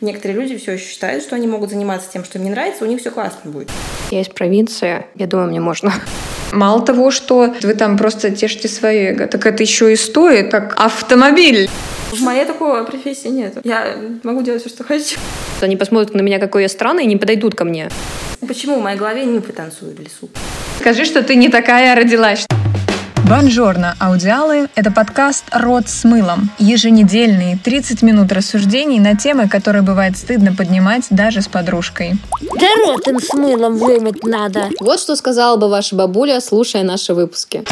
Некоторые люди все еще считают, что они могут заниматься тем, что им не нравится, у них все классно будет. Я из провинции, я думаю, мне можно. Мало того, что вы там просто тешите свое эго, так это еще и стоит, как автомобиль. В моей такой профессии нет. Я могу делать все, что хочу. Они посмотрят на меня, какой я странный, и не подойдут ко мне. Почему в моей голове не танцуют в лесу? Скажи, что ты не такая родилась. Бонжорно, аудиалы – это подкаст «Рот с мылом». Еженедельные 30 минут рассуждений на темы, которые бывает стыдно поднимать даже с подружкой. Да рот им с мылом вымыть надо. Вот что сказала бы ваша бабуля, слушая наши выпуски.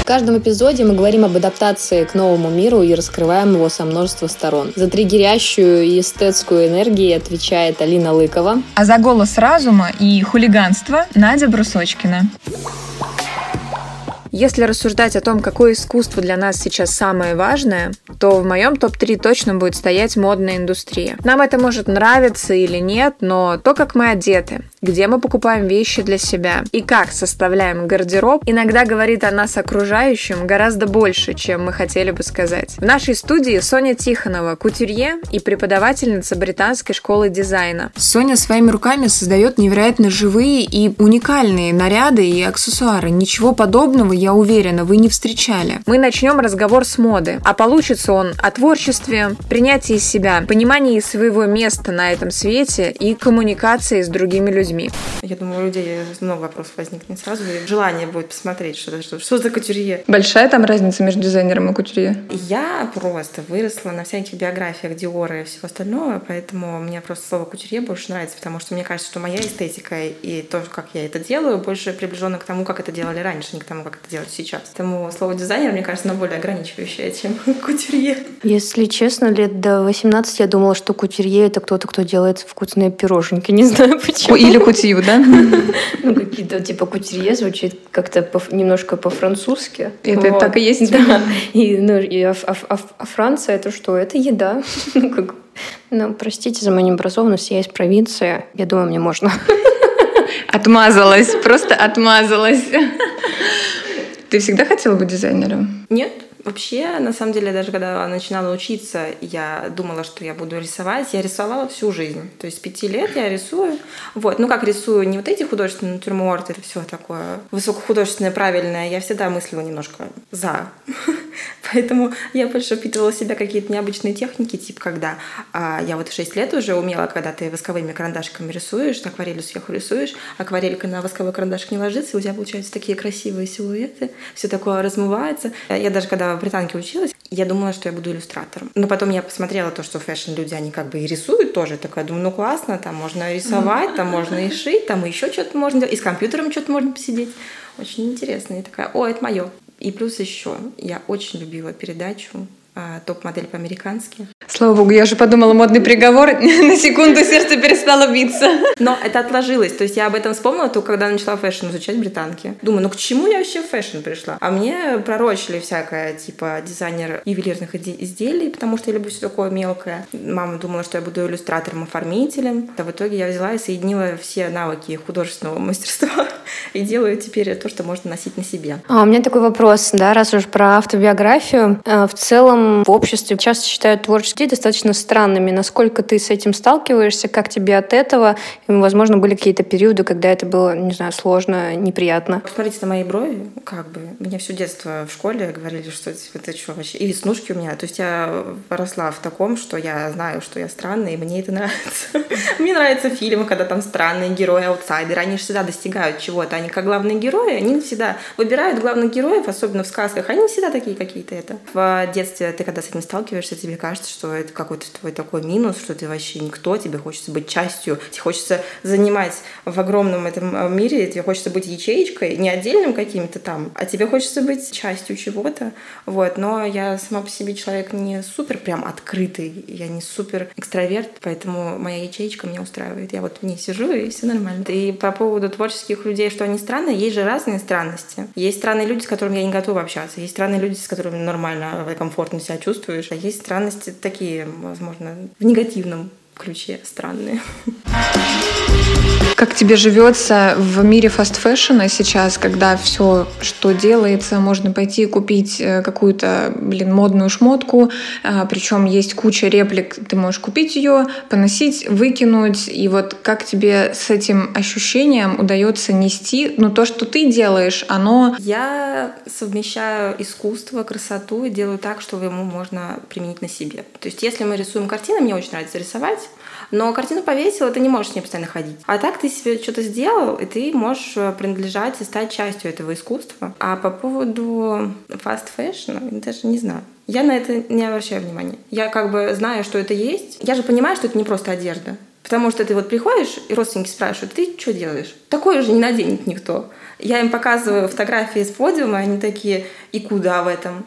В каждом эпизоде мы говорим об адаптации к новому миру и раскрываем его со множества сторон. За триггерящую и эстетскую энергию отвечает Алина Лыкова. А за голос разума и хулиганство – Надя Брусочкина. Если рассуждать о том, какое искусство для нас сейчас самое важное, то в моем топ-3 точно будет стоять модная индустрия. Нам это может нравиться или нет, но то, как мы одеты, где мы покупаем вещи для себя и как составляем гардероб, иногда говорит о нас окружающим гораздо больше, чем мы хотели бы сказать. В нашей студии Соня Тихонова, кутюрье и преподавательница британской школы дизайна. Соня своими руками создает невероятно живые и уникальные наряды и аксессуары. Ничего подобного я уверена, вы не встречали. Мы начнем разговор с моды, а получится он о творчестве, принятии себя, понимании своего места на этом свете и коммуникации с другими людьми. Я думаю, у людей много вопросов возникнет сразу, и желание будет посмотреть, что, что, что за кутюрье. Большая там разница между дизайнером и кутюрье? Я просто выросла на всяких биографиях Диора и всего остального, поэтому мне просто слово кутюрье больше нравится, потому что мне кажется, что моя эстетика и то, как я это делаю, больше приближена к тому, как это делали раньше, не к тому, как это делать сейчас. Поэтому слово дизайнер, мне кажется, оно более ограничивающее, чем кутюрье. Если честно, лет до 18 я думала, что кутюрье — это кто-то, кто делает вкусные пироженки. Не знаю почему. Или кутью, да? Ну, какие-то типа кутюрье звучит как-то немножко по-французски. Это так и есть. Да. Ну, а, а, а, а Франция — это что? Это еда. Ну, как... ну, простите за мою необразованность, я из провинции. Я думаю, мне можно. Отмазалась, просто отмазалась. Ты всегда хотела быть дизайнером? Нет. Вообще, на самом деле, даже когда начинала учиться, я думала, что я буду рисовать. Я рисовала всю жизнь. То есть с пяти лет я рисую. Вот. Ну, как рисую не вот эти художественные натюрморты, это все такое высокохудожественное, правильное. Я всегда мыслила немножко за. Поэтому я больше впитывала в себя какие-то необычные техники, типа когда а, я вот в 6 лет уже умела, когда ты восковыми карандашиками рисуешь, акварелью сверху рисуешь, акварелька на восковой карандашик не ложится, и у тебя получаются такие красивые силуэты, все такое размывается. Я даже когда в Британке училась, я думала, что я буду иллюстратором. Но потом я посмотрела то, что фэшн-люди, они как бы и рисуют тоже. Такая, думаю, ну классно, там можно рисовать, там можно и шить, там еще что-то можно делать, и с компьютером что-то можно посидеть. Очень интересно. И такая, о, это мое. И плюс еще, я очень любила передачу а, топ-модель по-американски. Слава богу, я уже подумала, модный приговор, на секунду сердце перестало биться. Но это отложилось, то есть я об этом вспомнила только когда начала fashion изучать британки. Думаю, ну к чему я вообще в fashion пришла? А мне пророчили всякое, типа дизайнер ювелирных изделий, потому что я люблю все такое мелкое. Мама думала, что я буду иллюстратором-оформителем. А в итоге я взяла и соединила все навыки художественного мастерства и делаю теперь то, что можно носить на себе. А у меня такой вопрос, да, раз уж про автобиографию. Э, в целом в обществе часто считают творческие достаточно странными. Насколько ты с этим сталкиваешься, как тебе от этого? И, возможно, были какие-то периоды, когда это было, не знаю, сложно, неприятно. Посмотрите на мои брови, как бы. Мне все детство в школе говорили, что это что вообще. И веснушки у меня. То есть я росла в таком, что я знаю, что я странная, и мне это нравится. Мне нравятся фильмы, когда там странные герои, аутсайдеры. Они же всегда достигают чего-то. Они как главные герои, они всегда выбирают главных героев, особенно в сказках. Они всегда такие какие-то это. В детстве ты когда с этим сталкиваешься, тебе кажется, что это какой-то твой такой минус, что ты вообще никто, тебе хочется быть частью, тебе хочется занимать в огромном этом э, мире, тебе хочется быть ячеечкой, не отдельным каким-то там, а тебе хочется быть частью чего-то. Вот. Но я сама по себе человек не супер прям открытый, я не супер экстраверт, поэтому моя ячеечка меня устраивает. Я вот в ней сижу, и все нормально. И по поводу творческих людей, что они странные, есть же разные странности. Есть странные люди, с которыми я не готова общаться, есть странные люди, с которыми нормально, комфортно себя чувствуешь. А есть странности такие, возможно, в негативном ключе странные. Как тебе живется в мире фастфэшена сейчас, когда все, что делается, можно пойти и купить э, какую-то, блин, модную шмотку, а, причем есть куча реплик, ты можешь купить ее, поносить, выкинуть, и вот как тебе с этим ощущением удается нести, ну то, что ты делаешь, оно... Я совмещаю искусство, красоту и делаю так, что ему можно применить на себе. То есть если мы рисуем картины, мне очень нравится рисовать, но картину повесила, ты не можешь с ней постоянно ходить. А так ты себе что-то сделал, и ты можешь э, принадлежать и стать частью этого искусства. А по поводу fashion, я даже не знаю. Я на это не обращаю внимания. Я как бы знаю, что это есть. Я же понимаю, что это не просто одежда. Потому что ты вот приходишь, и родственники спрашивают, ты что делаешь? Такое же не наденет никто. Я им показываю фотографии с подиума, они такие, и куда в этом?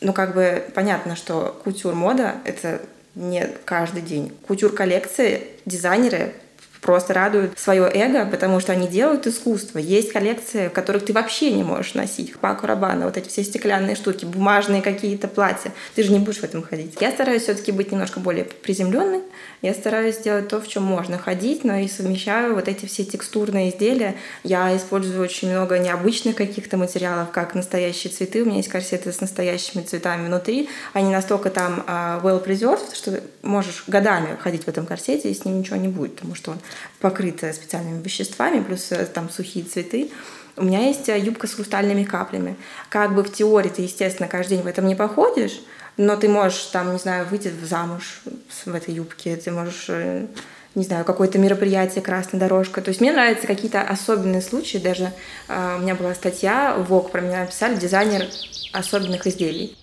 Ну, как бы понятно, что кутюр-мода — это не каждый день. Кутюр-коллекции дизайнеры просто радуют свое эго, потому что они делают искусство. Есть коллекции, в которых ты вообще не можешь носить. Паку Рабана, вот эти все стеклянные штуки, бумажные какие-то платья. Ты же не будешь в этом ходить. Я стараюсь все-таки быть немножко более приземленной. Я стараюсь сделать то, в чем можно ходить, но и совмещаю вот эти все текстурные изделия. Я использую очень много необычных каких-то материалов, как настоящие цветы. У меня есть корсеты с настоящими цветами внутри. Они настолько там uh, well preserved, что можешь годами ходить в этом корсете, и с ним ничего не будет, потому что он покрыта специальными веществами, плюс э, там сухие цветы. У меня есть э, юбка с хрустальными каплями. Как бы в теории ты, естественно, каждый день в этом не походишь, но ты можешь там, не знаю, выйти замуж в этой юбке, ты можешь э, не знаю, какое-то мероприятие, красная дорожка. То есть мне нравятся какие-то особенные случаи. Даже э, у меня была статья в ВОК, про меня написали дизайнер особенных изделий.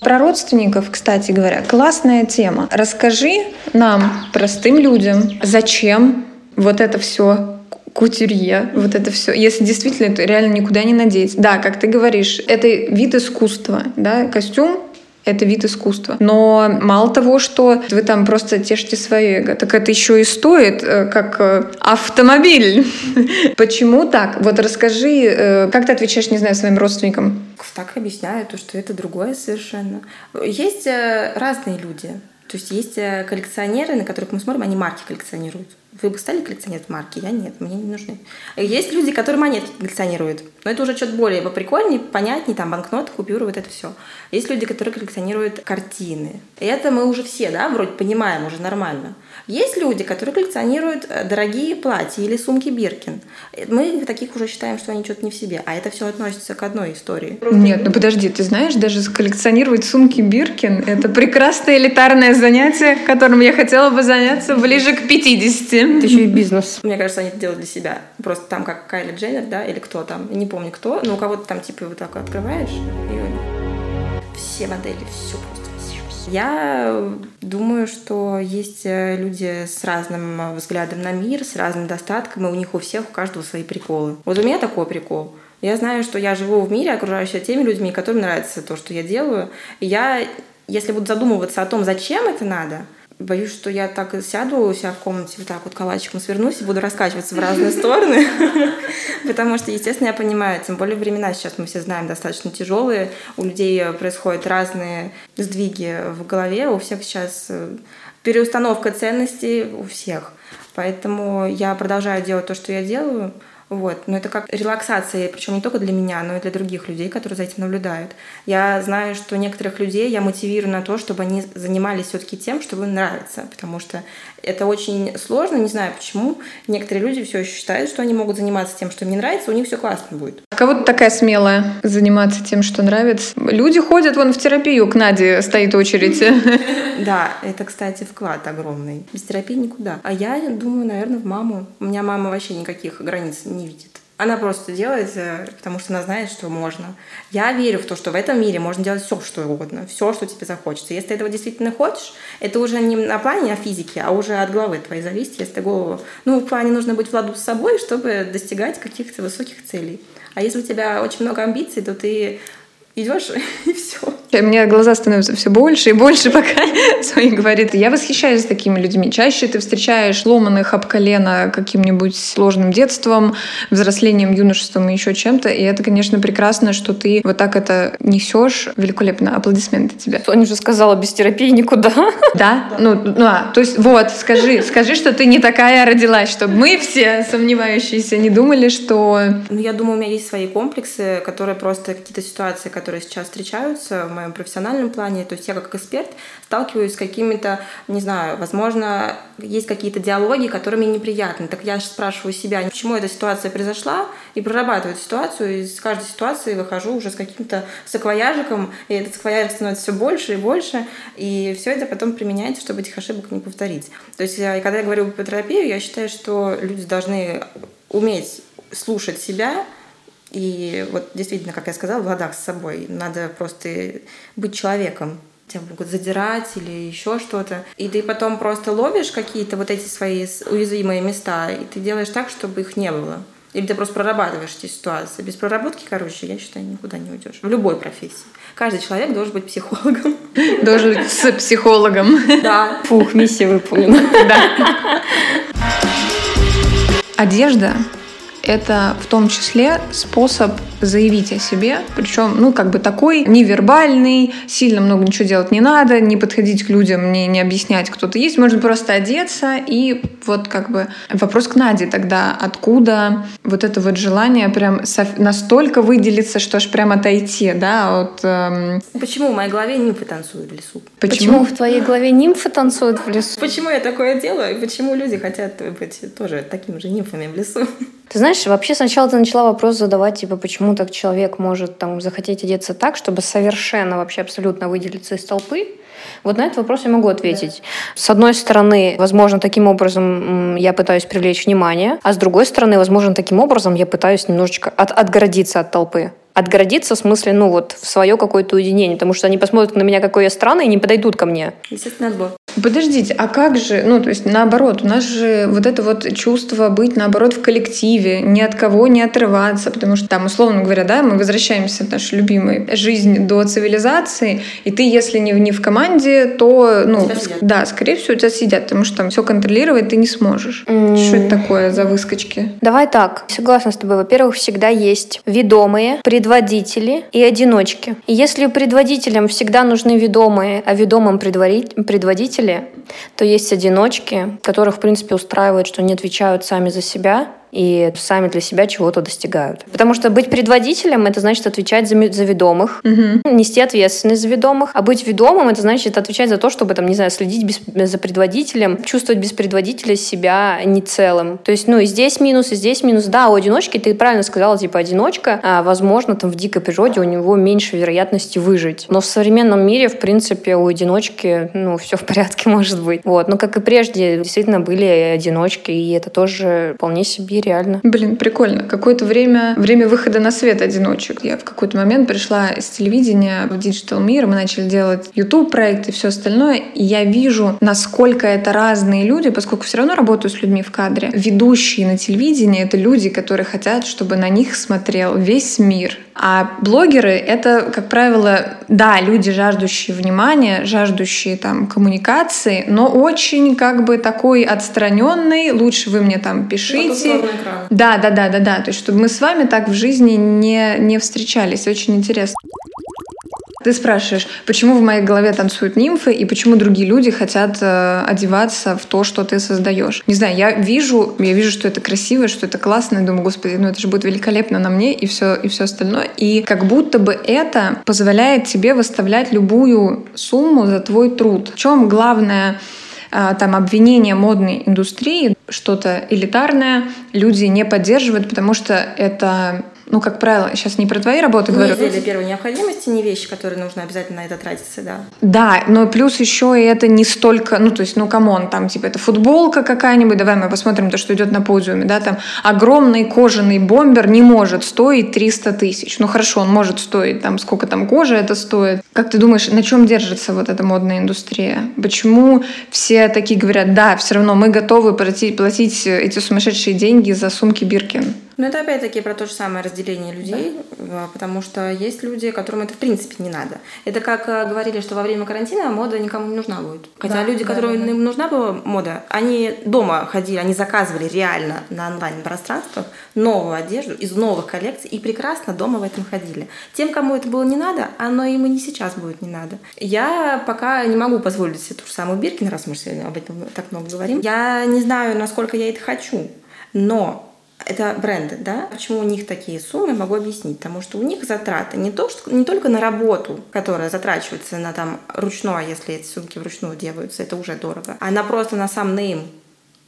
Про родственников, кстати говоря, классная тема. Расскажи нам, простым людям, зачем вот это все кутюрье, вот это все. Если действительно это реально никуда не надеть. Да, как ты говоришь, это вид искусства, да, костюм это вид искусства. Но мало того, что вы там просто тешите свое эго, так это еще и стоит э, как э, автомобиль. Почему так? Вот расскажи, э, как ты отвечаешь, не знаю, своим родственникам? Так объясняю, то, что это другое совершенно. Есть разные люди. То есть есть коллекционеры, на которых мы смотрим, они марки коллекционируют. Вы бы стали коллекционировать марки? Я нет, мне не нужны. Есть люди, которые монетки коллекционируют. Но это уже что-то более поприкольнее, понятнее, там банкноты, купюры, вот это все. Есть люди, которые коллекционируют картины. И это мы уже все, да, вроде понимаем уже нормально. Есть люди, которые коллекционируют э, дорогие платья или сумки Биркин. Мы таких уже считаем, что они что-то не в себе. А это все относится к одной истории. Нет, ну подожди, ты знаешь, даже коллекционировать сумки Биркин — это прекрасное элитарное занятие, которым я хотела бы заняться ближе к 50. Это еще и бизнес. Мне кажется, они это делают для себя. Просто там как Кайли Дженнер, да, или кто там, не помню кто, но у кого-то там типа вот так открываешь, и все модели, все просто я думаю, что есть э, люди с разным взглядом на мир, с разным достатком, и у них у всех, у каждого свои приколы. Вот у меня такой прикол. Я знаю, что я живу в мире, окружающая теми людьми, которым нравится то, что я делаю. И я, если буду задумываться о том, зачем это надо, Боюсь, что я так сяду у себя в комнате, вот так вот калачиком свернусь и буду раскачиваться в разные стороны. Потому что, естественно, я понимаю, тем более времена сейчас мы все знаем достаточно тяжелые. У людей происходят разные сдвиги в голове. У всех сейчас э, переустановка ценностей у всех. Поэтому я продолжаю делать то, что я делаю. Вот. Но это как релаксация, причем не только для меня, но и для других людей, которые за этим наблюдают. Я знаю, что некоторых людей я мотивирую на то, чтобы они занимались все-таки тем, что им нравится, потому что это очень сложно, не знаю почему. Некоторые люди все еще считают, что они могут заниматься тем, что им не нравится, у них все классно будет. А кого-то такая смелая заниматься тем, что нравится. Люди ходят вон в терапию, к Наде стоит очередь. Да, это, кстати, вклад огромный. Без терапии никуда. А я думаю, наверное, в маму. У меня мама вообще никаких границ не видит. Она просто делает, э, потому что она знает, что можно. Я верю в то, что в этом мире можно делать все, что угодно, все, что тебе захочется. Если ты этого действительно хочешь, это уже не на плане а физики, а уже от головы твоей зависит, если ты голову... Ну, в плане нужно быть в ладу с собой, чтобы достигать каких-то высоких целей. А если у тебя очень много амбиций, то ты идешь и все. Мне глаза становятся все больше и больше, пока Соня говорит. Я восхищаюсь такими людьми. Чаще ты встречаешь ломаных об колено каким-нибудь сложным детством, взрослением, юношеством и еще чем-то. И это, конечно, прекрасно, что ты вот так это несешь. Великолепно. Аплодисменты тебе. Соня уже сказала, без терапии никуда. Да? Ну, ну а, то есть вот, скажи, скажи, что ты не такая родилась, чтобы мы все сомневающиеся не думали, что... Ну, я думаю, у меня есть свои комплексы, которые просто какие-то ситуации, которые сейчас встречаются в моем профессиональном плане. То есть я как эксперт сталкиваюсь с какими-то, не знаю, возможно, есть какие-то диалоги, которые мне неприятны. Так я спрашиваю себя, почему эта ситуация произошла, и прорабатываю эту ситуацию, и из каждой ситуации выхожу уже с каким-то саквояжиком, и этот саквояжик становится все больше и больше, и все это потом применяется, чтобы этих ошибок не повторить. То есть, когда я говорю про терапию, я считаю, что люди должны уметь слушать себя, и вот действительно, как я сказала, в ладах с собой. Надо просто быть человеком. Тебя могут задирать или еще что-то. И ты потом просто ловишь какие-то вот эти свои уязвимые места, и ты делаешь так, чтобы их не было. Или ты просто прорабатываешь эти ситуации. Без проработки, короче, я считаю, никуда не уйдешь. В любой профессии. Каждый человек должен быть психологом. Должен быть с психологом. Да. Фух, миссия выполнена. Да. Одежда — это в том числе способ заявить о себе, причем, ну, как бы такой невербальный, сильно много ничего делать не надо, не подходить к людям, не, не объяснять, кто ты есть, можно просто одеться и вот как бы вопрос к Наде тогда, откуда вот это вот желание прям настолько выделиться, что аж прям отойти, да, от... Эм... Почему в моей голове нимфы танцуют в лесу? Почему? почему в твоей голове нимфы танцуют в лесу? Почему я такое делаю и почему люди хотят быть тоже такими же нимфами в лесу? Ты знаешь, вообще сначала ты начала вопрос задавать, типа, почему так человек может там захотеть одеться так, чтобы совершенно вообще абсолютно выделиться из толпы. Вот на этот вопрос я могу ответить. Да. С одной стороны, возможно, таким образом я пытаюсь привлечь внимание, а с другой стороны, возможно, таким образом я пытаюсь немножечко от, отгородиться от толпы отгородиться в смысле, ну вот, в свое какое-то уединение, потому что они посмотрят на меня, какой я странный, и не подойдут ко мне. Естественно, отбор. Подождите, а как же, ну, то есть наоборот, у нас же вот это вот чувство быть, наоборот, в коллективе, ни от кого не отрываться, потому что там, условно говоря, да, мы возвращаемся в нашу любимую жизнь до цивилизации, и ты, если не, не в команде, то, ну, да, скорее всего, тебя съедят, потому что там все контролировать ты не сможешь. Mm. Что это такое за выскочки? Давай так, согласна с тобой. Во-первых, всегда есть ведомые, предводители и одиночки. И если предводителям всегда нужны ведомые, а ведомым предводители, то есть одиночки, которых, в принципе, устраивает, что они отвечают сами за себя, и сами для себя чего-то достигают. Потому что быть предводителем — это значит отвечать за, за ведомых, угу. нести ответственность за ведомых, а быть ведомым — это значит отвечать за то, чтобы, там, не знаю, следить без, за предводителем, чувствовать без предводителя себя не целым. То есть, ну, и здесь минус, и здесь минус. Да, у одиночки, ты правильно сказала, типа, одиночка, а, возможно, там в дикой природе у него меньше вероятности выжить. Но в современном мире, в принципе, у одиночки, ну, все в порядке может быть. Вот. Но, как и прежде, действительно были одиночки, и это тоже вполне себе реально. Блин, прикольно. Какое-то время, время выхода на свет одиночек. Я в какой-то момент пришла из телевидения в digital мир, мы начали делать YouTube проект и все остальное, и я вижу, насколько это разные люди, поскольку все равно работаю с людьми в кадре. Ведущие на телевидении — это люди, которые хотят, чтобы на них смотрел весь мир. А блогеры — это, как правило, да, люди, жаждущие внимания, жаждущие там коммуникации, но очень как бы такой отстраненный, лучше вы мне там пишите, да, да, да, да, да. То есть, чтобы мы с вами так в жизни не, не встречались. Очень интересно. Ты спрашиваешь, почему в моей голове танцуют нимфы и почему другие люди хотят э, одеваться в то, что ты создаешь. Не знаю, я вижу, я вижу, что это красиво, что это классно, и думаю, господи, ну это же будет великолепно на мне и все и все остальное. И как будто бы это позволяет тебе выставлять любую сумму за твой труд. В чем главное а, там обвинение модной индустрии, что-то элитарное, люди не поддерживают, потому что это ну, как правило, сейчас не про твои работы не говорю. изделия первой необходимости, не вещи, которые нужно обязательно на это тратиться, да. Да, но плюс еще и это не столько, ну, то есть, ну, come on, там, типа, это футболка какая-нибудь, давай мы посмотрим то, что идет на подиуме, да, там, огромный кожаный бомбер не может стоить 300 тысяч. Ну, хорошо, он может стоить, там, сколько там кожи это стоит. Как ты думаешь, на чем держится вот эта модная индустрия? Почему все такие говорят, да, все равно мы готовы платить, платить эти сумасшедшие деньги за сумки Биркин? Но это опять-таки про то же самое разделение людей, да. потому что есть люди, которым это в принципе не надо. Это как э, говорили, что во время карантина мода никому не нужна будет. Хотя да, люди, да, которым да, да. нужна была мода, они дома ходили, они заказывали реально на онлайн-пространствах новую одежду из новых коллекций и прекрасно дома в этом ходили. Тем, кому это было не надо, оно им и не сейчас будет не надо. Я пока не могу позволить себе ту же самую Биркин, раз мы сегодня об этом так много говорим. Я не знаю, насколько я это хочу, но это бренды, да? Почему у них такие суммы, могу объяснить. Потому что у них затраты не, то, что, не только на работу, которая затрачивается на там ручное, если эти сумки вручную делаются, это уже дорого, а на просто на сам нейм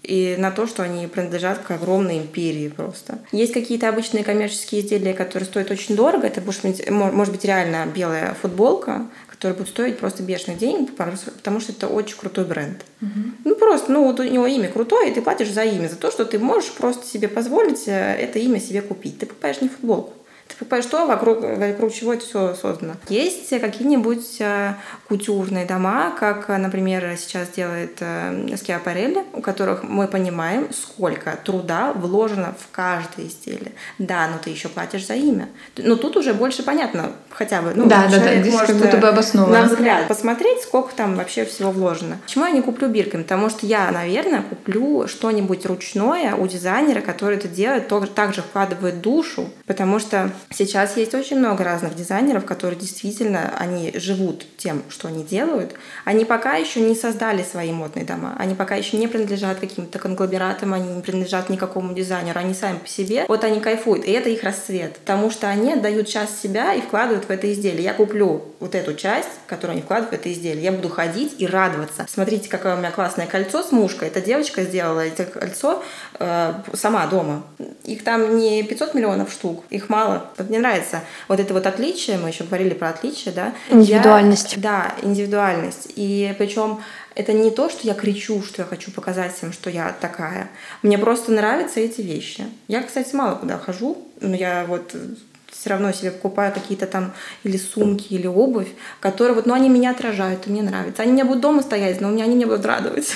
и на то, что они принадлежат к огромной империи просто. Есть какие-то обычные коммерческие изделия, которые стоят очень дорого. Это может быть, может быть реально белая футболка, который будет стоить просто бешеных денег, потому что это очень крутой бренд. Угу. Ну просто, ну вот у него имя крутое, и ты платишь за имя, за то, что ты можешь просто себе позволить э, это имя себе купить. Ты покупаешь не футболку, ты покупаешь то, вокруг, вокруг чего это все создано. Есть какие-нибудь э, кутюрные дома, как, например, сейчас делает э, Скиапарелли, у которых мы понимаем, сколько труда вложено в каждое изделие. Да, но ты еще платишь за имя. Но тут уже больше понятно, хотя бы. Ну, да, да, да, здесь как будто бы обосновано. На взгляд посмотреть, сколько там вообще всего вложено. Почему я не куплю Биркин? Потому что я, наверное, куплю что-нибудь ручное у дизайнера, который это делает, тоже также вкладывает душу, потому что Сейчас есть очень много разных дизайнеров, которые действительно, они живут тем, что они делают. Они пока еще не создали свои модные дома. Они пока еще не принадлежат каким-то конгломератам, они не принадлежат никакому дизайнеру. Они сами по себе. Вот они кайфуют. И это их расцвет. Потому что они отдают часть себя и вкладывают в это изделие. Я куплю вот эту часть, которую они вкладывают в это изделие. Я буду ходить и радоваться. Смотрите, какое у меня классное кольцо с мушкой. Эта девочка сделала это кольцо э, сама дома. Их там не 500 миллионов штук, их мало вот мне нравится вот это вот отличие, мы еще говорили про отличие, да? Индивидуальность. Я, да, индивидуальность. И причем это не то, что я кричу, что я хочу показать всем, что я такая. Мне просто нравятся эти вещи. Я, кстати, мало куда хожу, но я вот все равно себе покупаю какие-то там или сумки, или обувь, которые вот, ну, они меня отражают, и мне нравятся. Они у меня будут дома стоять, но у меня они меня будут радовать.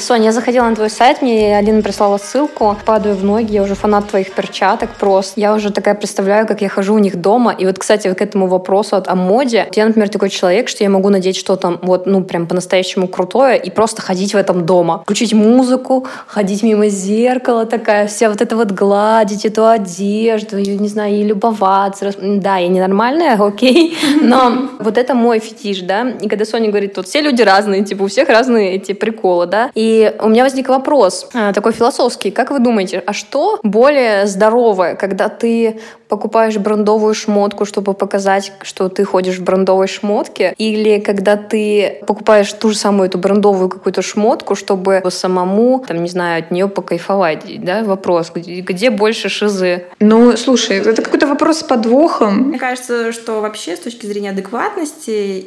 Соня, я заходила на твой сайт, мне Алина прислала ссылку, падаю в ноги, я уже фанат твоих перчаток просто. Я уже такая представляю, как я хожу у них дома. И вот, кстати, вот к этому вопросу от, о моде. Я, например, такой человек, что я могу надеть что-то вот, ну, прям по-настоящему крутое и просто ходить в этом дома. Включить музыку, ходить мимо зеркала такая, вся вот это вот гладить эту одежду, и, не знаю, и любоваться. Да, я ненормальная, окей, но вот это мой фетиш, да. И когда Соня говорит, тут все люди разные, типа у всех разные эти приколы, да. И у меня возник вопрос а, такой философский. Как вы думаете, а что более здоровое, когда ты покупаешь брендовую шмотку, чтобы показать, что ты ходишь в брендовой шмотке, или когда ты покупаешь ту же самую эту брендовую какую-то шмотку, чтобы самому, там, не знаю, от нее покайфовать, да, вопрос, где, где больше шизы? Ну, слушай, это какой-то вопрос с подвохом. Мне кажется, что вообще с точки зрения адекватности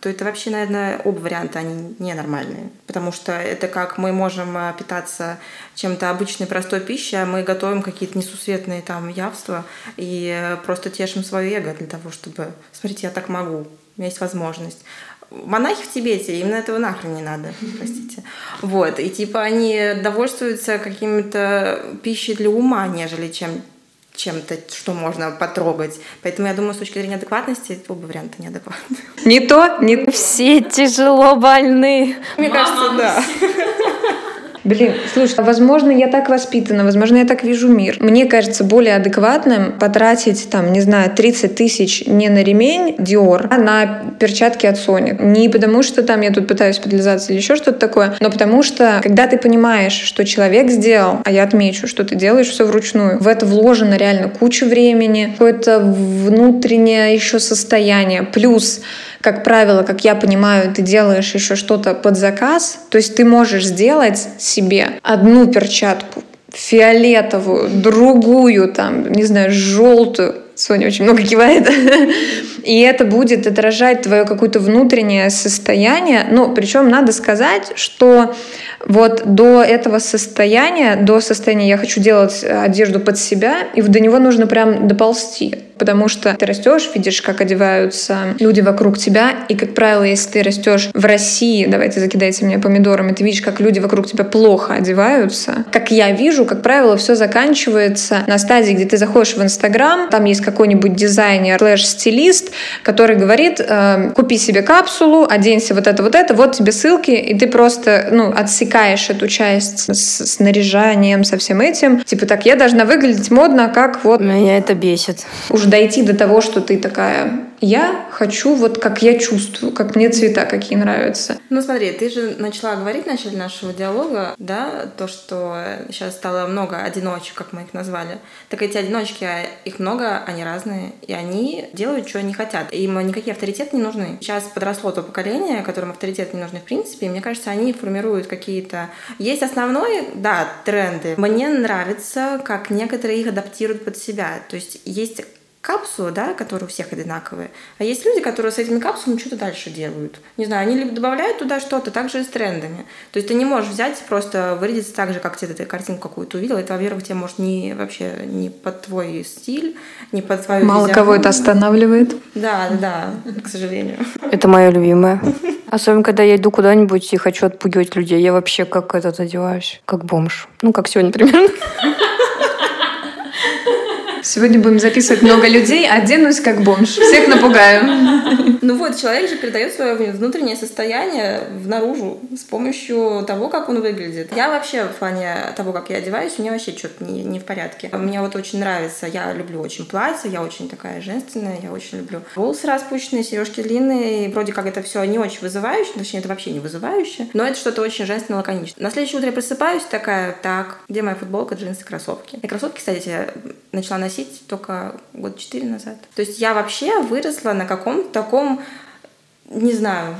то это вообще, наверное, оба варианта, они ненормальные. Потому что это как мы можем э, питаться чем-то обычной простой пищей, а мы готовим какие-то несусветные там явства и э, просто тешим свое эго для того, чтобы, смотрите, я так могу, у меня есть возможность монахи в Тибете, им на этого нахрен не надо, простите. Вот, и типа они довольствуются какими-то пищей для ума, нежели чем чем-то, что можно потрогать. Поэтому я думаю, с точки зрения адекватности, оба варианта неадекватны. Не то, не Все тяжело больны. Мне кажется, да. Блин, слушай, возможно, я так воспитана, возможно, я так вижу мир. Мне кажется более адекватным потратить, там, не знаю, 30 тысяч не на ремень Dior, а на перчатки от Sony. Не потому, что там я тут пытаюсь подлизаться или еще что-то такое, но потому что, когда ты понимаешь, что человек сделал, а я отмечу, что ты делаешь все вручную, в это вложено реально куча времени, какое-то внутреннее еще состояние, плюс как правило, как я понимаю, ты делаешь еще что-то под заказ, то есть ты можешь сделать себе одну перчатку фиолетовую, другую, там, не знаю, желтую. Соня очень много кивает. И это будет отражать твое какое-то внутреннее состояние. Ну, причем надо сказать, что вот до этого состояния, до состояния «я хочу делать одежду под себя», и до него нужно прям доползти. Потому что ты растешь, видишь, как одеваются люди вокруг тебя, и, как правило, если ты растешь в России, давайте закидайте мне помидорами, ты видишь, как люди вокруг тебя плохо одеваются. Как я вижу, как правило, все заканчивается на стадии, где ты заходишь в Инстаграм, там есть какой-нибудь дизайнер, слэш-стилист, который говорит, э, купи себе капсулу, оденься вот это, вот это, вот тебе ссылки, и ты просто, ну, отсекаешь эту часть с снаряжанием, со всем этим. Типа так, я должна выглядеть модно, как вот... Меня это бесит. Уже дойти до того, что ты такая я хочу вот как я чувствую, как мне цвета какие нравятся. Ну смотри, ты же начала говорить в начале нашего диалога, да, то, что сейчас стало много одиночек, как мы их назвали. Так эти одиночки, а их много, они разные, и они делают, что они хотят. Им никакие авторитеты не нужны. Сейчас подросло то поколение, которым авторитеты не нужны в принципе, и мне кажется, они формируют какие-то... Есть основной, да, тренды. Мне нравится, как некоторые их адаптируют под себя. То есть есть капсулы, да, которые у всех одинаковые. А есть люди, которые с этими капсулами что-то дальше делают. Не знаю, они либо добавляют туда что-то, так же и с трендами. То есть ты не можешь взять просто вырядиться так же, как ты эту картинку какую-то увидел. Это, во-первых, тебе может не вообще не под твой стиль, не под твою Мало физиономию. кого это останавливает. Да, да, к сожалению. Это мое любимое. Особенно, когда я иду куда-нибудь и хочу отпугивать людей. Я вообще как этот одеваюсь, как бомж. Ну, как сегодня примерно. Сегодня будем записывать много людей, оденусь как бомж. Всех напугаю. Ну вот, человек же передает свое внутреннее состояние наружу с помощью того, как он выглядит. Я вообще в плане того, как я одеваюсь, у меня вообще что-то не, не в порядке. Мне вот очень нравится, я люблю очень платье, я очень такая женственная, я очень люблю волосы распущенные, сережки длинные, и вроде как это все не очень вызывающе, точнее, это вообще не вызывающе, но это что-то очень женственно лаконичное. На следующее утро я просыпаюсь такая, так, где моя футболка, джинсы, кроссовки? И кроссовки, кстати, начала носить только год четыре назад. То есть я вообще выросла на каком-то таком не знаю.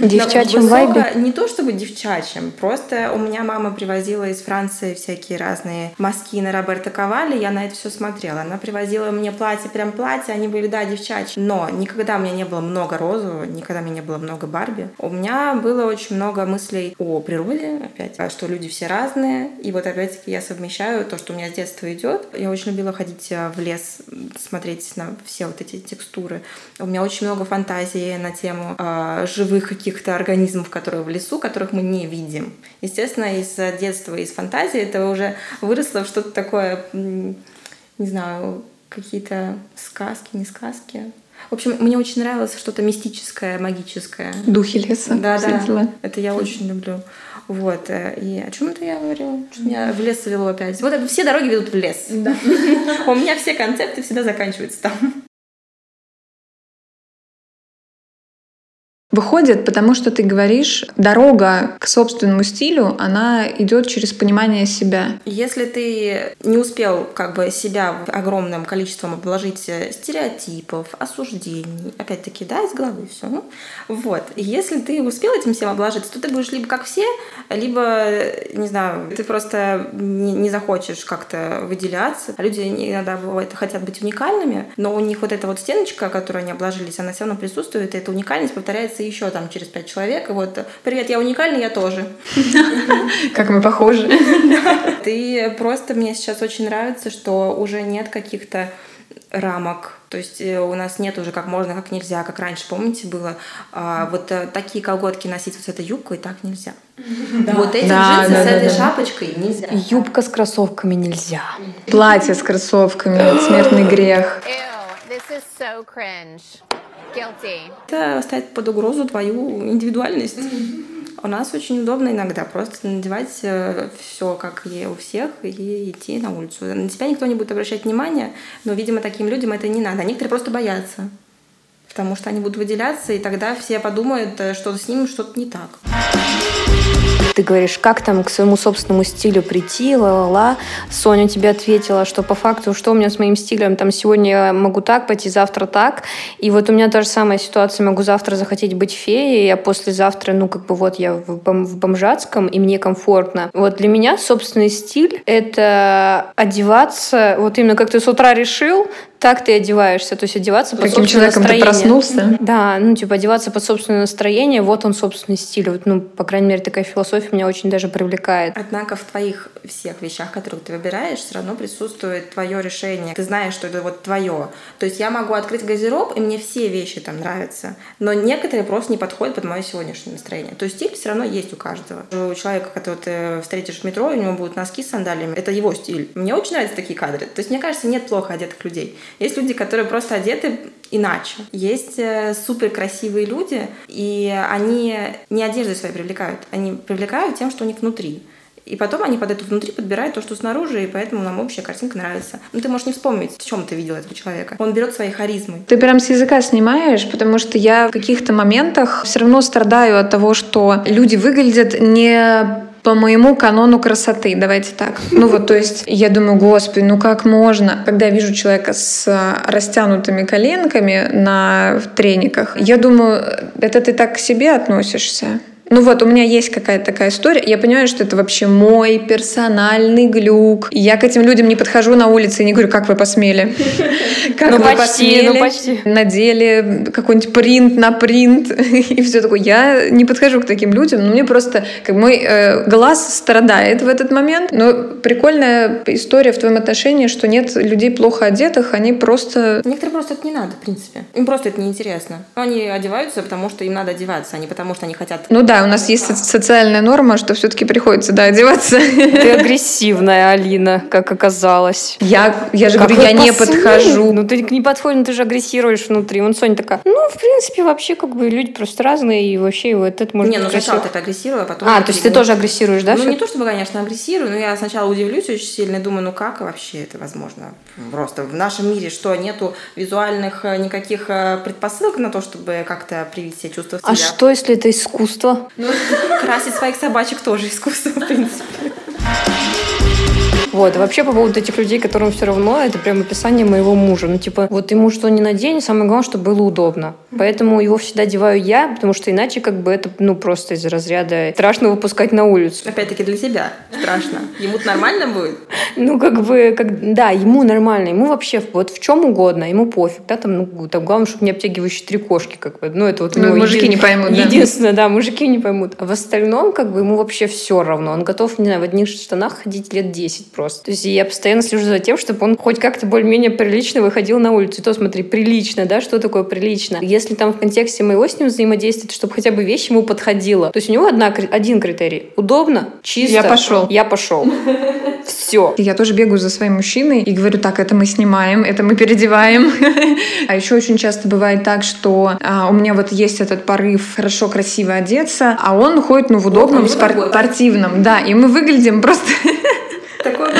Девчачьем высоко- вайбе? Не то чтобы девчачьем, просто у меня мама привозила из Франции всякие разные мазки на Роберто Кавали, я на это все смотрела. Она привозила мне платье, прям платье, они были, да, девчачьи. Но никогда у меня не было много розового, никогда у меня не было много Барби. У меня было очень много мыслей о природе, опять, а что люди все разные. И вот опять-таки я совмещаю то, что у меня с детства идет. Я очень любила ходить э, в лес, смотреть на все вот эти текстуры. У меня очень много фантазии на тему э, живых каких-то организмов, которые в лесу, которых мы не видим. Естественно, из детства, из фантазии это уже выросло в что-то такое, не знаю, какие-то сказки, не сказки. В общем, мне очень нравилось что-то мистическое, магическое. Духи леса. Да, да. дела. Это я очень люблю. Вот. э, И о чем это я говорила? Что меня в лес завело опять. Вот это все дороги ведут в лес. У меня все концепты всегда заканчиваются там. Выходит, потому что ты говоришь, дорога к собственному стилю, она идет через понимание себя. Если ты не успел как бы себя огромным количеством обложить э, стереотипов, осуждений, опять-таки, да, из головы все. Вот. И если ты успел этим всем обложиться, то ты будешь либо как все, либо, э, не знаю, ты просто не, не захочешь как-то выделяться. Люди иногда бывает хотят быть уникальными, но у них вот эта вот стеночка, которой они обложились, она все равно присутствует, и эта уникальность повторяется еще там через пять человек. И вот, привет, я уникальный, я тоже. Как мы похожи. Ты просто мне сейчас очень нравится, что уже нет каких-то рамок. То есть э, у нас нет уже как можно, как нельзя, как раньше, помните, было а, вот э, такие колготки носить вот с этой юбкой так нельзя. Вот эти Да, джинсы да, с да, этой да. шапочкой нельзя. Юбка с кроссовками нельзя. Платье с кроссовками, смертный грех. Ew, this is so cringe. Это ставит под угрозу твою индивидуальность. У нас очень удобно иногда просто надевать все, как и у всех, и идти на улицу. На тебя никто не будет обращать внимания, но, видимо, таким людям это не надо. А некоторые просто боятся, потому что они будут выделяться, и тогда все подумают, э, что с ним что-то не так. Ты говоришь, как там к своему собственному стилю прийти, ла-ла-ла. Соня тебе ответила, что по факту, что у меня с моим стилем, там сегодня я могу так пойти, завтра так. И вот у меня та же самая ситуация, могу завтра захотеть быть феей, а послезавтра, ну, как бы вот я в, бом- в бомжатском, и мне комфортно. Вот для меня собственный стиль — это одеваться, вот именно как ты с утра решил, так ты одеваешься. То есть одеваться под Каким собственное человеком ты настроение. проснулся? Да, ну, типа, одеваться под собственное настроение, вот он собственный стиль. Вот, ну, по крайней мере, такая философия меня очень даже привлекает. Однако в твоих всех вещах, которые ты выбираешь, все равно присутствует твое решение. Ты знаешь, что это вот твое. То есть я могу открыть гардероб, и мне все вещи там нравятся. Но некоторые просто не подходят под мое сегодняшнее настроение. То есть стиль все равно есть у каждого. У человека, которого ты встретишь в метро, у него будут носки с сандалиями. Это его стиль. Мне очень нравятся такие кадры. То есть мне кажется, нет плохо одетых людей. Есть люди, которые просто одеты иначе. Есть э, супер красивые люди, и они не одеждой своей привлекают, они привлекают тем, что у них внутри. И потом они под это внутри подбирают то, что снаружи, и поэтому нам общая картинка нравится. Ну, ты можешь не вспомнить, в чем ты видел этого человека. Он берет своей харизмой. Ты прям с языка снимаешь, потому что я в каких-то моментах все равно страдаю от того, что люди выглядят не по моему канону красоты, давайте так. Ну вот, то есть я думаю, господи, ну как можно? Когда я вижу человека с а, растянутыми коленками на трениках, я думаю, это ты так к себе относишься? Ну вот, у меня есть какая-то такая история. Я понимаю, что это вообще мой персональный глюк. И я к этим людям не подхожу на улице и не говорю, как вы посмели. Как Ну, вы почти, посмели. ну, почти. Надели какой-нибудь принт на принт и все такое. Я не подхожу к таким людям, но мне просто как мой э, глаз страдает в этот момент. Но прикольная история в твоем отношении, что нет людей плохо одетых, они просто Некоторым просто это не надо, в принципе. Им просто это неинтересно. Они одеваются, потому что им надо одеваться, а не потому что они хотят... Ну да, у нас есть соци- социальная норма, что все-таки приходится, да, одеваться. Ты агрессивная, Алина, как оказалось. Я, я же Как говорю, я не посмели? подхожу. Ну, ты не подходишь, ну, ты же агрессируешь внутри. Вон Соня такая, ну, в принципе, вообще, как бы, люди просто разные, и вообще вот это может не, ну сначала ты агрессирую, а потом... А, то есть ты тоже агрессируешь, да? Ну, не то чтобы, конечно, агрессирую, но я сначала удивлюсь очень сильно и думаю, ну как вообще это возможно? Просто в нашем мире что, нету визуальных э, никаких э, предпосылок на то, чтобы как-то привить себе чувство А стиля? что, если это искусство? Красить своих собачек тоже искусство, в принципе. Вот, а вообще по поводу этих людей, которым все равно, это прям описание моего мужа. Ну, типа, вот ему что ни надень, самое главное, чтобы было удобно. Поэтому его всегда одеваю я, потому что иначе как бы это, ну, просто из разряда страшно выпускать на улицу. Опять-таки для тебя страшно. Ему-то нормально будет? Ну, как бы, как, да, ему нормально, ему вообще вот в чем угодно, ему пофиг, да, там, ну, там главное, чтобы не обтягивающие три кошки, как бы, ну, это вот у Ну, него мужики не поймут, да. Единственное, да, мужики не поймут. А в остальном, как бы, ему вообще все равно, он готов, не знаю, в одних штанах ходить лет 10 просто. То есть я постоянно слежу за тем, чтобы он хоть как-то более-менее прилично выходил на улицу. И то, смотри, прилично, да, что такое прилично? Если там в контексте моего с ним взаимодействия, то чтобы хотя бы вещь ему подходила. То есть у него одна, один критерий. Удобно, чисто. Я пошел. Я пошел. Все. Я тоже бегаю за своим мужчиной и говорю, так, это мы снимаем, это мы переодеваем. А еще очень часто бывает так, что а, у меня вот есть этот порыв хорошо, красиво одеться, а он ходит, ну, в удобном, спортивном, да, и мы выглядим просто...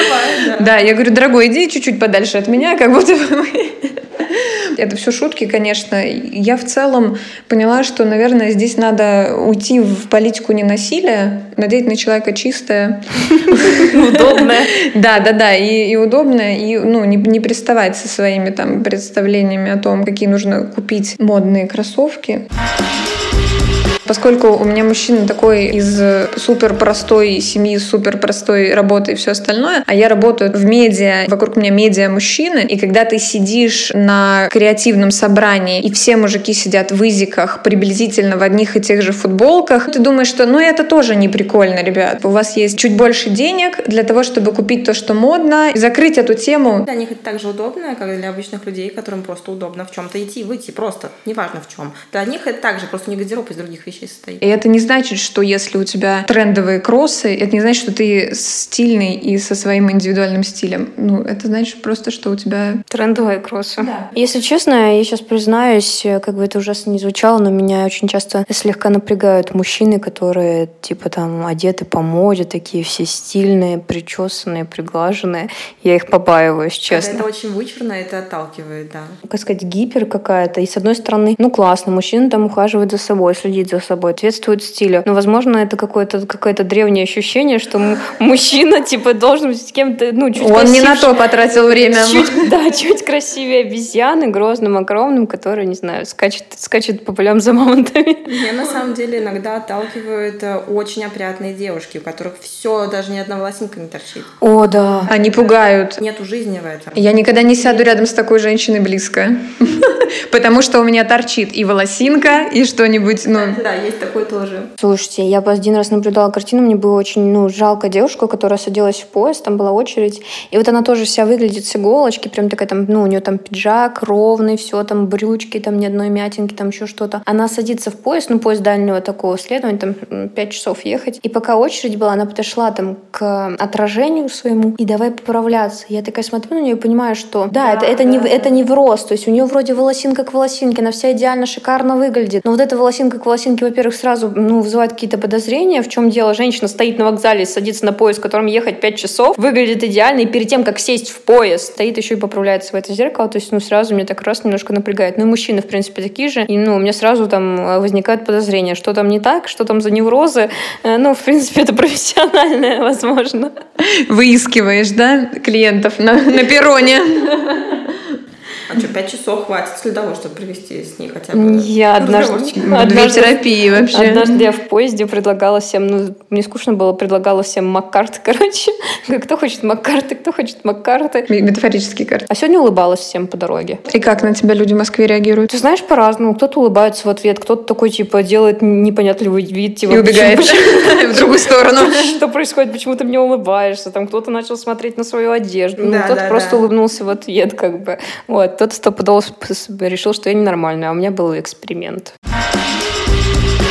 Бывает, да. Да, я говорю, дорогой, иди чуть-чуть подальше от меня, как будто бы мы... Это все шутки, конечно. Я в целом поняла, что, наверное, здесь надо уйти в политику ненасилия, надеть на человека чистое, Удобное. Да, да, да, и, и удобно, и ну, не, не приставать со своими там представлениями о том, какие нужно купить модные кроссовки. Поскольку у меня мужчина такой из супер простой семьи, супер простой работы и все остальное, а я работаю в медиа, вокруг меня медиа мужчины, и когда ты сидишь на креативном собрании, и все мужики сидят в изиках приблизительно в одних и тех же футболках, ты думаешь, что ну это тоже не прикольно, ребят. У вас есть чуть больше денег для того, чтобы купить то, что модно, и закрыть эту тему. Для них это так же удобно, как для обычных людей, которым просто удобно в чем-то идти, выйти, просто, неважно в чем. Для них это также просто не гардероб из других вещей состоит. И это не значит, что если у тебя трендовые кроссы, это не значит, что ты стильный и со своим индивидуальным стилем. Ну, это значит просто, что у тебя... Трендовые кроссы. Если честно, я сейчас признаюсь, э, как бы это ужасно не звучало, но меня очень часто слегка напрягают мужчины, которые типа там одеты по моде, такие все стильные, причесанные, приглаженные. Я их побаиваюсь, Когда честно. это очень вычурно, это отталкивает, да. как сказать, гипер какая-то. И с одной стороны, ну классно, мужчина там ухаживает за собой, следит за собой, соответствует стилю. Но, возможно, это какое-то какое-то древнее ощущение, что мужчина, типа, должен быть с кем-то, ну, чуть Он не на красивше. то потратил время. Чуть, да, чуть красивее обезьяны, грозным, огромным, который, не знаю, скачет, скачет по полям за мамонтами. Меня на самом деле иногда отталкивают э, очень опрятные девушки, у которых все, даже ни одна волосинка не торчит. О, да. Они пугают. Нету жизни в этом. Я никогда не сяду рядом с такой женщиной близко. Потому что у меня торчит и волосинка, и что-нибудь, ну... Да, есть такой тоже. Слушайте, я один раз наблюдала картину, мне было очень, ну, жалко девушку, которая садилась в поезд, там была очередь, и вот она тоже вся выглядит с иголочки, прям такая там, ну, у нее там пиджак ровный, все там брючки, там ни одной мятинки, там еще что-то. Она садится в поезд, ну, поезд дальнего такого следования, там м, пять часов ехать, и пока очередь была, она подошла там к отражению своему и давай поправляться. Я такая смотрю на нее и понимаю, что да, это, это, не, это не в рост, то есть у нее вроде волосинка к волосинке, она вся идеально шикарно выглядит, но вот эта волосинка к волосинке, во-первых, сразу ну, вызывает какие-то подозрения, в чем дело. Женщина стоит на вокзале, садится на поезд, в котором ехать 5 часов, выглядит идеально, и перед тем, как сесть в поезд, стоит еще и поправляется в это зеркало, то есть, ну, сразу меня так раз немножко напрягает. Ну, и мужчины, в принципе, такие же, и, ну, у меня сразу там э, возникает подозрение, что там не так, что там за неврозы, Э, ну, в принципе, это профессиональное, возможно. Выискиваешь, да, клиентов на, на перроне. А что, пять часов хватит для того, чтобы провести с ней хотя бы Я однажды, однажды, терапии вообще. однажды я в поезде предлагала всем, ну, мне скучно было, предлагала всем Маккарты, короче. Кто хочет Маккарты, кто хочет Маккарты. Ме- Метафорический карт. А сегодня улыбалась всем по дороге. И как на тебя люди в Москве реагируют? Ты знаешь, по-разному. Кто-то улыбается в ответ, кто-то такой, типа, делает непонятливый вид, типа, И убегает в другую сторону. Что происходит, почему ты мне улыбаешься? Там кто-то начал смотреть на свою одежду, ну, кто-то просто улыбнулся в ответ, как бы. Вот, кто-то решил, что я ненормальная, а у меня был эксперимент.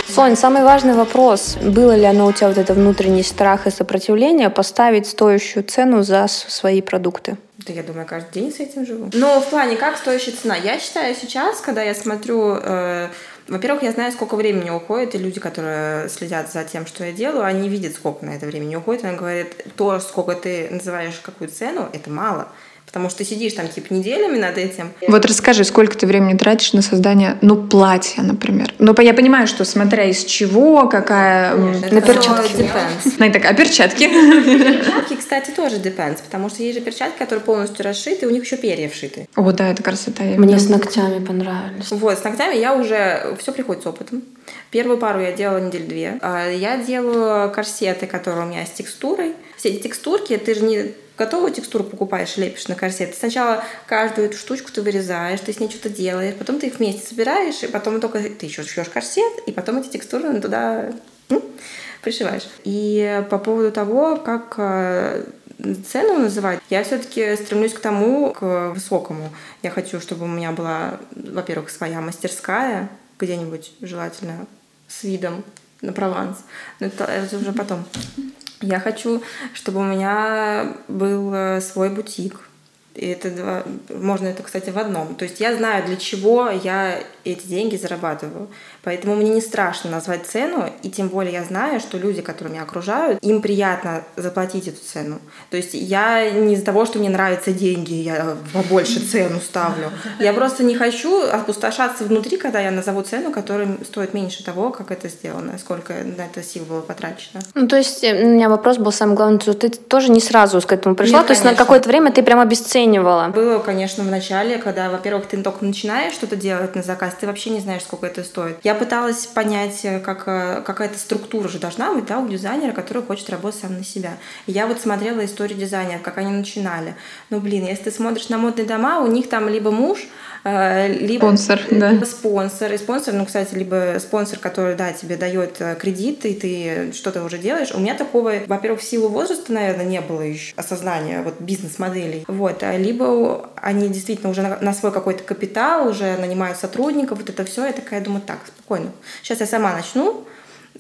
Сонь, самый важный вопрос. Было ли оно у тебя вот это внутренний страх и сопротивление поставить стоящую цену за свои продукты? Да я думаю, каждый день с этим живу. Но в плане, как стоящая цена? Я считаю сейчас, когда я смотрю... э, во-первых, я знаю, сколько времени уходит, и люди, которые следят за тем, что я делаю, они видят, сколько на это времени уходит. Они говорят, то, сколько ты называешь какую цену, это мало. Потому что ты сидишь там типа неделями над этим. Вот расскажи, сколько ты времени тратишь на создание, ну, платья, например. Ну, я понимаю, что смотря из чего, какая... Это На перчатки. depends. Ну, так, а перчатки? Перчатки, кстати, тоже depends, потому что есть же перчатки, которые полностью расшиты, и у них еще перья вшиты. О, да, это красота. Мне с ногтями понравились. Вот, с ногтями я уже... Все приходит с опытом. Первую пару я делала неделю две. А Я делаю корсеты, которые у меня с текстурой. Все эти текстурки, ты же не готовую текстуру покупаешь лепишь на корсет. Ты сначала каждую эту штучку ты вырезаешь, ты с ней что-то делаешь, потом ты их вместе собираешь, и потом только ты еще шьешь корсет, и потом эти текстуры туда пришиваешь. И по поводу того, как э, цену называть, я все-таки стремлюсь к тому, к высокому. Я хочу, чтобы у меня была, во-первых, своя мастерская, где-нибудь желательно с видом на Прованс. Но это, это уже потом. Я хочу, чтобы у меня был э, свой бутик. И это два- можно это, кстати, в одном. То есть я знаю, для чего я эти деньги зарабатываю. Поэтому мне не страшно назвать цену, и тем более я знаю, что люди, которые меня окружают, им приятно заплатить эту цену. То есть я не из-за того, что мне нравятся деньги, я побольше цену ставлю. Я просто не хочу опустошаться внутри, когда я назову цену, которая стоит меньше того, как это сделано, сколько на это сил было потрачено. Ну, то есть э, у меня вопрос был самый главный, что ты тоже не сразу к этому пришла, Нет, то есть на конечно. какое-то время ты прям обесценивала. Было, конечно, в начале, когда, во-первых, ты только начинаешь что-то делать на заказ, ты вообще не знаешь, сколько это стоит. Я пыталась понять, э, как э, какая-то структура же должна быть, да, у дизайнера, который хочет работать сам на себя. Я вот смотрела историю дизайнеров, как они начинали. Ну, блин, если ты смотришь на модные дома, у них там либо муж, либо Спонсор, да. спонсор. И спонсор, ну, кстати, либо спонсор, который, да, тебе дает э, кредит, и ты что-то уже делаешь. У меня такого, во-первых, в силу возраста, наверное, не было еще осознания вот бизнес-моделей. Вот. А Либо они действительно уже на, на свой какой-то капитал, уже нанимают сотрудников, вот это все. Я такая думаю, так, спокойно. Сейчас я сама начну,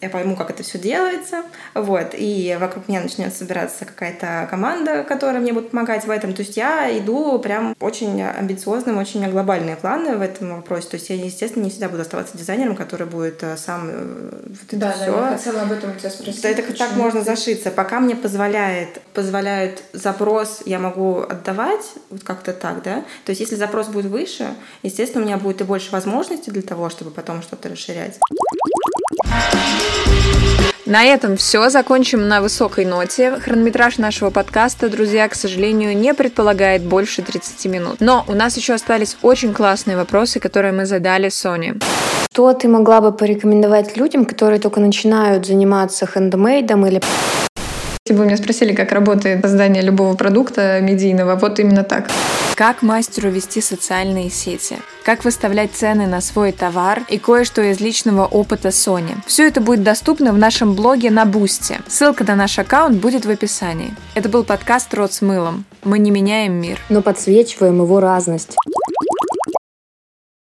я пойму, как это все делается, вот, и вокруг меня начнет собираться какая-то команда, которая мне будет помогать в этом. То есть я иду прям очень амбициозным, очень у меня глобальные планы в этом вопросе. То есть я, естественно, не всегда буду оставаться дизайнером, который будет э, сам э, вот это все. хотела об этом у тебя спросить. Да, это так можно зашиться. Пока мне позволяет, позвляют запрос, я могу отдавать, вот как-то так, да. То есть если запрос будет выше, естественно, у меня будет и больше возможностей для того, чтобы потом что-то расширять. На этом все. Закончим на высокой ноте. Хронометраж нашего подкаста, друзья, к сожалению, не предполагает больше 30 минут. Но у нас еще остались очень классные вопросы, которые мы задали Соне. Что ты могла бы порекомендовать людям, которые только начинают заниматься хендмейдом или если бы вы меня спросили, как работает создание любого продукта медийного, вот именно так. Как мастеру вести социальные сети? Как выставлять цены на свой товар и кое-что из личного опыта Sony. Все это будет доступно в нашем блоге на Бусте. Ссылка на наш аккаунт будет в описании. Это был подкаст «Рот с мылом». Мы не меняем мир. Но подсвечиваем его разность.